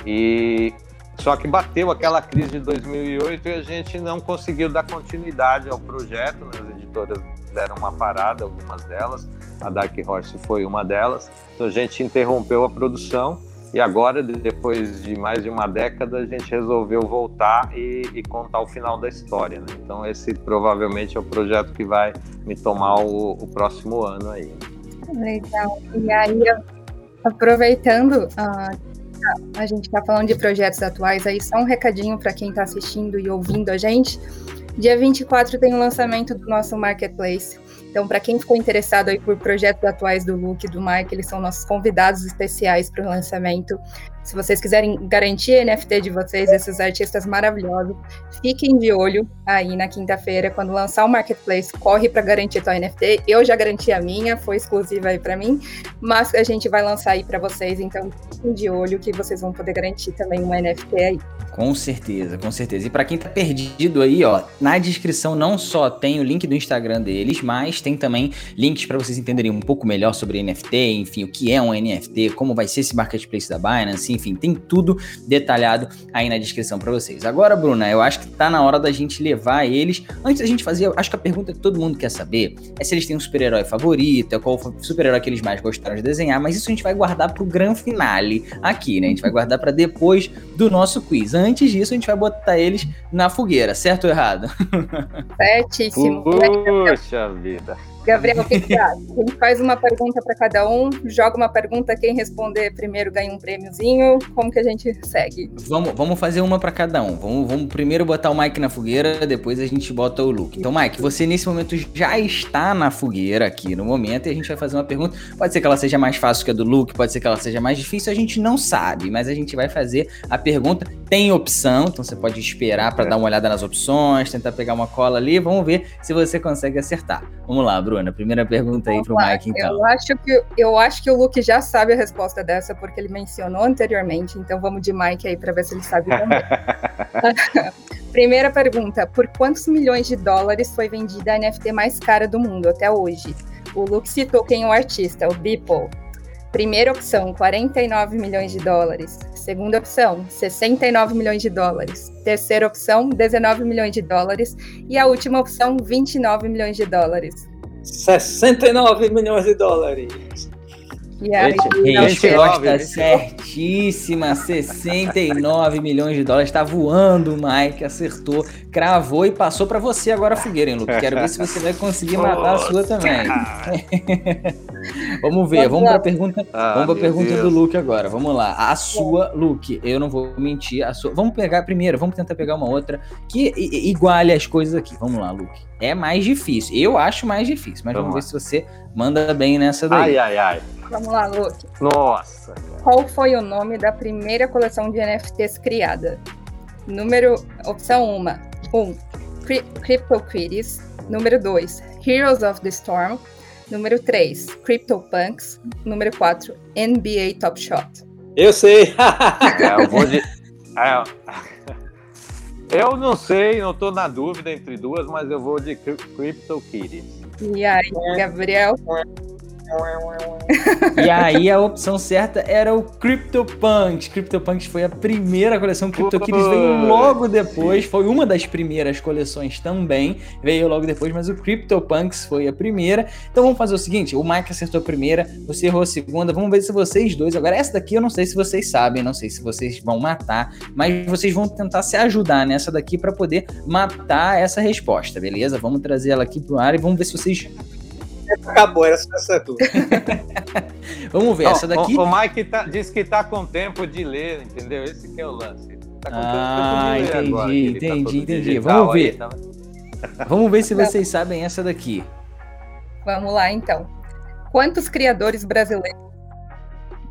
E só que bateu aquela crise de 2008 e a gente não conseguiu dar continuidade ao projeto. Né? As editoras deram uma parada, algumas delas. A Dark Horse foi uma delas. Então a gente interrompeu a produção e agora, depois de mais de uma década, a gente resolveu voltar e, e contar o final da história. Né? Então, esse provavelmente é o projeto que vai me tomar o, o próximo ano aí. Legal. E aí, aproveitando, uh, a gente está falando de projetos atuais, aí só um recadinho para quem está assistindo e ouvindo a gente. Dia 24 tem o lançamento do nosso marketplace. Então, para quem ficou interessado aí por projetos atuais do Luke e do Mike, eles são nossos convidados especiais para o lançamento. Se vocês quiserem garantir NFT de vocês, esses artistas maravilhosos, fiquem de olho aí na quinta-feira, quando lançar o Marketplace, corre para garantir tua NFT. Eu já garanti a minha, foi exclusiva aí para mim, mas a gente vai lançar aí para vocês, então fiquem de olho que vocês vão poder garantir também uma NFT aí. Com certeza, com certeza. E para quem tá perdido aí, ó, na descrição não só tem o link do Instagram deles, mas tem também links para vocês entenderem um pouco melhor sobre NFT, enfim, o que é um NFT, como vai ser esse marketplace da Binance, enfim, tem tudo detalhado aí na descrição para vocês. Agora, Bruna, eu acho que tá na hora da gente levar eles. Antes da gente fazer, acho que a pergunta que todo mundo quer saber é se eles têm um super-herói favorito, qual foi o super-herói que eles mais gostaram de desenhar, mas isso a gente vai guardar pro grande finale aqui, né? A gente vai guardar para depois do nosso quiz antes disso, a gente vai botar eles na fogueira, certo ou errado? Certíssimo. Puxa vida. Gabriel, o que, você acha? A gente faz uma pergunta para cada um, joga uma pergunta, quem responder primeiro ganha um prêmiozinho. Como que a gente segue? Vamos, vamos fazer uma para cada um. Vamos, vamos primeiro botar o Mike na fogueira, depois a gente bota o Luke. Então, Mike, você nesse momento já está na fogueira aqui no momento e a gente vai fazer uma pergunta. Pode ser que ela seja mais fácil que a do Luke, pode ser que ela seja mais difícil, a gente não sabe, mas a gente vai fazer a pergunta. Tem opção, então você pode esperar para é. dar uma olhada nas opções, tentar pegar uma cola ali. Vamos ver se você consegue acertar. Vamos lá. Bruna? Primeira pergunta aí para o Mike, então. Eu acho, que, eu acho que o Luke já sabe a resposta dessa, porque ele mencionou anteriormente, então vamos de Mike aí para ver se ele sabe também. Primeira pergunta: por quantos milhões de dólares foi vendida a NFT mais cara do mundo até hoje? O Luke citou quem é o artista, o Beeple. Primeira opção, 49 milhões de dólares. Segunda opção, 69 milhões de dólares. Terceira opção, 19 milhões de dólares. E a última opção, 29 milhões de dólares. 69 milhões de dólares. E aí, a resposta certíssima, 69 milhões de dólares. Tá voando, Mike, acertou, cravou e passou para você agora a fogueira, hein, Luke? Quero ver se você vai conseguir matar a sua também. vamos ver, vamos para a pergunta, ah, vamos para pergunta do Luke agora. Vamos lá. A sua, Luke, eu não vou mentir, a sua. Vamos pegar primeiro, vamos tentar pegar uma outra que iguale as coisas aqui. Vamos lá, Luke. É mais difícil. Eu acho mais difícil, mas vamos, vamos ver se você manda bem nessa daí. Ai, ai, ai. Vamos lá, Luke. Nossa. Qual foi o nome da primeira coleção de NFTs criada? Número, opção 1, 1 um, CryptoCritties. Número 2, Heroes of the Storm. Número 3, CryptoPunks. Número 4, NBA Top Shot. Eu sei! é, eu vou de... É, eu não sei, não estou na dúvida entre duas, mas eu vou de CryptoKitties. E aí, Gabriel? E aí a opção certa era o CryptoPunks. CryptoPunks foi a primeira coleção, CryptoKitties veio logo depois, foi uma das primeiras coleções também, veio logo depois, mas o CryptoPunks foi a primeira. Então vamos fazer o seguinte, o Mike acertou a primeira, você errou a segunda, vamos ver se vocês dois, agora essa daqui eu não sei se vocês sabem, não sei se vocês vão matar, mas vocês vão tentar se ajudar nessa daqui para poder matar essa resposta, beleza? Vamos trazer ela aqui pro ar e vamos ver se vocês Acabou, era só essa dúvida. Vamos ver, oh, essa daqui. O, o Mike tá, disse que tá com tempo de ler, entendeu? Esse que é o lance. Tá com ah, tempo de ler entendi, agora, entendi, tá entendi. Digital, Vamos ver. Aí, tá... Vamos ver se vocês sabem essa daqui. Vamos lá, então. Quantos criadores brasileiros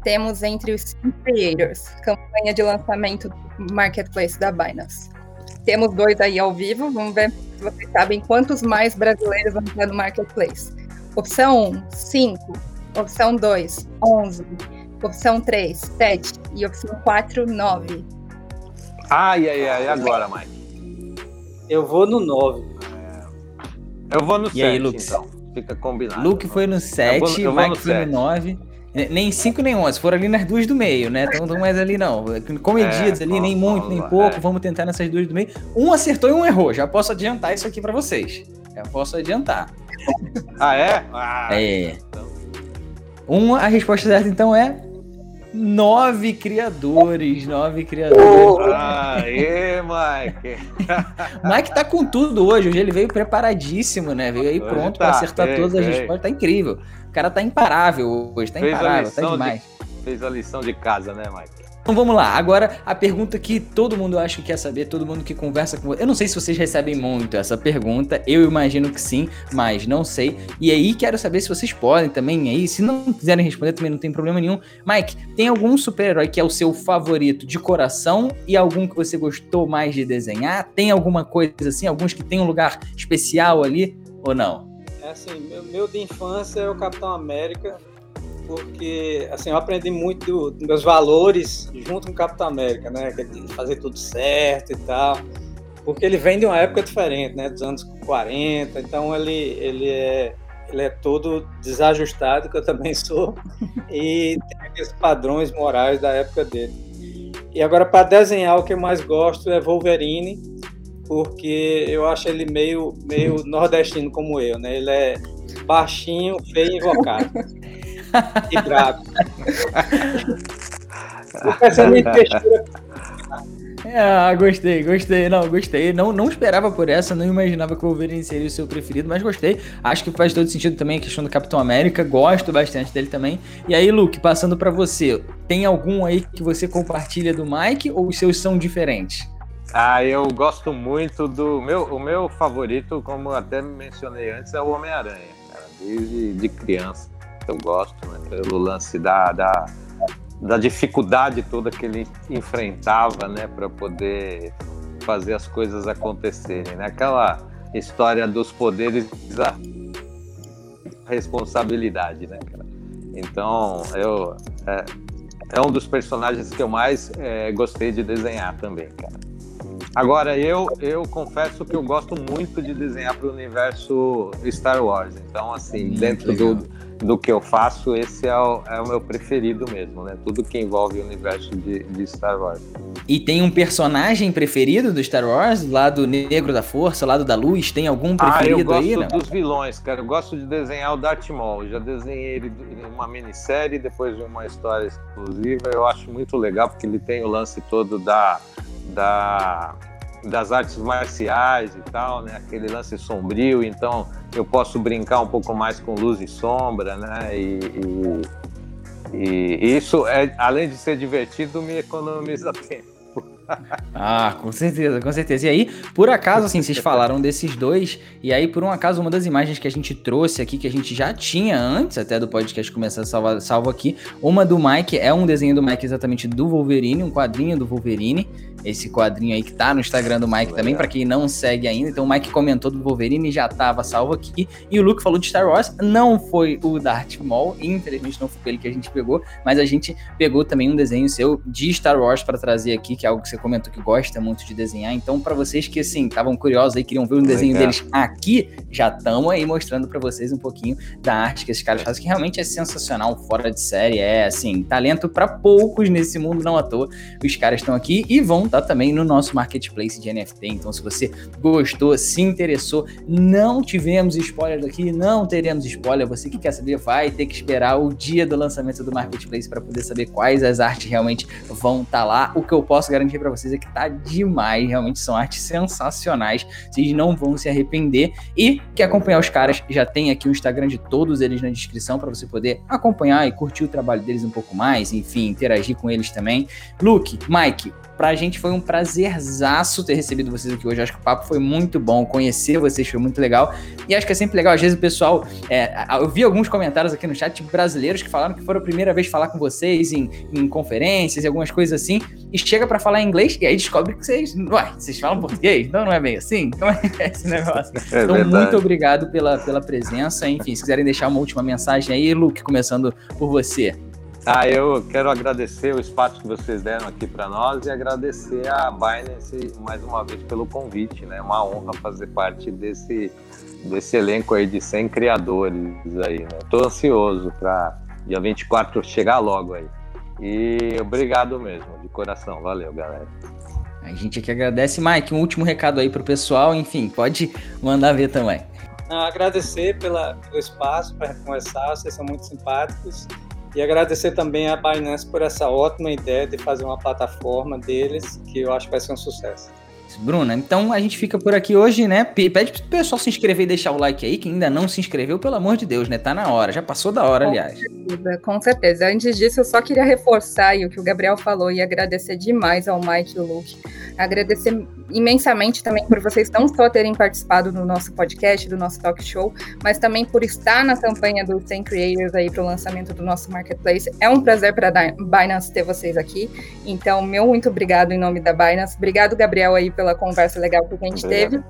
temos entre os creators? Campanha de lançamento do Marketplace da Binance. Temos dois aí ao vivo. Vamos ver se vocês sabem quantos mais brasileiros vão estar no Marketplace. Opção 1, 5. Opção 2, 11. Opção 3, 7. E opção 4, 9. Ai, ai, ai. Agora, Mike? Eu vou no 9. Eu vou no e 7, aí, Luke? então. Fica combinado. Luke foi no 7, o Mike foi 7. no 9. Nem 5 nem 11, foram ali nas duas do meio, né? Então não mais ali não. Comedidos é, ali, nem muito, nem pouco. É. Vamos tentar nessas duas do meio. Um acertou e um errou. Já posso adiantar isso aqui para vocês. Já posso adiantar. Ah, é? Ah, é. Um, a resposta certa então é nove criadores, nove criadores. Aê, Mike! Mike tá com tudo hoje, hoje ele veio preparadíssimo, né? Veio aí pronto tá, para acertar todas as respostas, tá incrível. O cara tá imparável hoje, tá imparável, tá demais. De, fez a lição de casa, né, Mike? Então vamos lá, agora a pergunta que todo mundo acha que quer saber, todo mundo que conversa com você. Eu não sei se vocês recebem muito essa pergunta, eu imagino que sim, mas não sei. E aí quero saber se vocês podem também aí, se não quiserem responder também não tem problema nenhum. Mike, tem algum super-herói que é o seu favorito de coração e algum que você gostou mais de desenhar? Tem alguma coisa assim, alguns que tem um lugar especial ali ou não? É assim, meu, meu de infância é o Capitão América, porque assim, eu aprendi muito dos do meus valores junto com o Capitão América, né? É de fazer tudo certo e tal. Porque ele vem de uma época diferente, né? Dos anos 40, então ele, ele, é, ele é todo desajustado, que eu também sou, e tem aqueles padrões morais da época dele. E agora, para desenhar, o que eu mais gosto é Wolverine, porque eu acho ele meio, meio nordestino como eu, né? Ele é baixinho, feio e invocado. e bravo. Ah, gostei, gostei. Não, gostei. Não, não esperava por essa, não imaginava que o Wolverine seria o seu preferido, mas gostei. Acho que faz todo sentido também a questão do Capitão América. Gosto bastante dele também. E aí, Luke, passando para você, tem algum aí que você compartilha do Mike ou os seus são diferentes? Ah, eu gosto muito do meu, o meu favorito, como até mencionei antes, é o Homem-Aranha, desde de criança eu gosto, né, pelo lance da, da, da, dificuldade toda que ele enfrentava, né, para poder fazer as coisas acontecerem, né? Aquela história dos poderes da responsabilidade, né, cara? Então, eu é, é, um dos personagens que eu mais é, gostei de desenhar também, cara. Agora, eu, eu confesso que eu gosto muito de desenhar para o universo Star Wars. Então, assim, hum, dentro do, do que eu faço, esse é o, é o meu preferido mesmo, né? Tudo que envolve o universo de, de, Star Wars. E tem um personagem preferido do Star Wars? Lado negro da força, lado da luz? Tem algum preferido aí? Ah, eu gosto aí, dos vilões, cara. Eu gosto de desenhar o Darth Maul. já desenhei ele em uma minissérie, depois de uma história exclusiva. Eu acho muito legal, porque ele tem o lance todo da... da das artes marciais e tal, né? Aquele lance sombrio, então eu posso brincar um pouco mais com luz e sombra, né? E, e, e isso, é, além de ser divertido, me economiza tempo. Ah, com certeza, com certeza. E aí, por acaso, assim, vocês falaram desses dois, e aí, por um acaso, uma das imagens que a gente trouxe aqui, que a gente já tinha antes até do podcast começar a salvar, salvo aqui, uma do Mike, é um desenho do Mike exatamente do Wolverine, um quadrinho do Wolverine, esse quadrinho aí que tá no Instagram do Mike também, para quem não segue ainda. Então o Mike comentou do Wolverine, já tava salvo aqui. E o Luke falou de Star Wars, não foi o Darth Maul, infelizmente não foi ele que a gente pegou, mas a gente pegou também um desenho seu de Star Wars para trazer aqui, que é algo que você comentou que gosta muito de desenhar. Então, para vocês que assim estavam curiosos e queriam ver um desenho Legal. deles aqui, já estamos aí mostrando para vocês um pouquinho da arte que esses caras fazem, que realmente é sensacional, fora de série. É assim, talento para poucos nesse mundo, não à toa. Os caras estão aqui e vão estar tá também no nosso marketplace de NFT. Então, se você gostou, se interessou, não tivemos spoiler daqui, não teremos spoiler. Você que quer saber, vai ter que esperar o dia do lançamento do marketplace para poder saber quais as artes realmente vão estar tá lá. O que eu posso garantir para vocês é que tá demais, realmente são artes sensacionais. Vocês não vão se arrepender. E que acompanhar os caras, já tem aqui o Instagram de todos eles na descrição para você poder acompanhar e curtir o trabalho deles um pouco mais, enfim, interagir com eles também. Luke, Mike, Pra gente foi um prazerzaço ter recebido vocês aqui hoje. Acho que o papo foi muito bom. Conhecer vocês foi muito legal. E acho que é sempre legal. Às vezes o pessoal. É, eu vi alguns comentários aqui no chat brasileiros que falaram que foram a primeira vez falar com vocês em, em conferências e algumas coisas assim. E chega para falar inglês e aí descobre que vocês. Uai, vocês falam português? Não, não é bem assim? Como é que é esse negócio? É então, verdade. muito obrigado pela, pela presença. Enfim, se quiserem deixar uma última mensagem aí, Luke, começando por você. Ah, eu quero agradecer o espaço que vocês deram aqui para nós e agradecer a Binance mais uma vez pelo convite, né? É uma honra fazer parte desse, desse elenco aí de 100 criadores aí, né? Tô ansioso para dia 24 chegar logo aí. E obrigado mesmo, de coração. Valeu, galera. A gente aqui agradece, Mike. Um último recado aí pro pessoal, enfim, pode mandar ver também. Agradecer pela, pelo espaço para conversar, vocês são muito simpáticos. E agradecer também a Binance por essa ótima ideia de fazer uma plataforma deles, que eu acho que vai ser um sucesso. Bruna, então a gente fica por aqui hoje, né? Pede pro pessoal se inscrever e deixar o like aí, que ainda não se inscreveu, pelo amor de Deus, né? Tá na hora, já passou da hora, com aliás. Certeza, com certeza. Antes disso, eu só queria reforçar o que o Gabriel falou e agradecer demais ao Mike e ao Luke. Agradecer imensamente também por vocês não só terem participado do nosso podcast, do nosso talk show, mas também por estar na campanha do 100 Creators aí para o lançamento do nosso marketplace. É um prazer para a Binance ter vocês aqui. Então, meu muito obrigado em nome da Binance. Obrigado, Gabriel, aí pela conversa legal que a gente Obrigado. teve.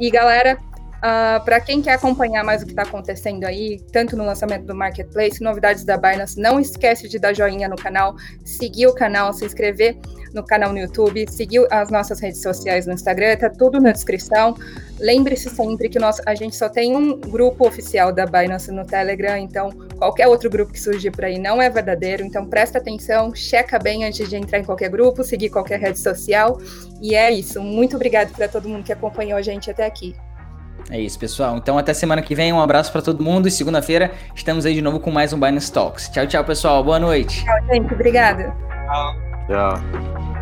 E galera, Uh, ah, para quem quer acompanhar mais o que está acontecendo aí, tanto no lançamento do Marketplace, novidades da Binance, não esquece de dar joinha no canal, seguir o canal, se inscrever no canal no YouTube, seguir as nossas redes sociais no Instagram, tá tudo na descrição. Lembre-se sempre que nós, a gente só tem um grupo oficial da Binance no Telegram, então qualquer outro grupo que surgir por aí não é verdadeiro, então presta atenção, checa bem antes de entrar em qualquer grupo, seguir qualquer rede social. E é isso. Muito obrigado para todo mundo que acompanhou a gente até aqui. É isso, pessoal. Então até semana que vem. Um abraço para todo mundo e segunda-feira estamos aí de novo com mais um Binance Talks. Tchau, tchau, pessoal. Boa noite. Tchau, gente. Obrigada. Tchau. Tchau.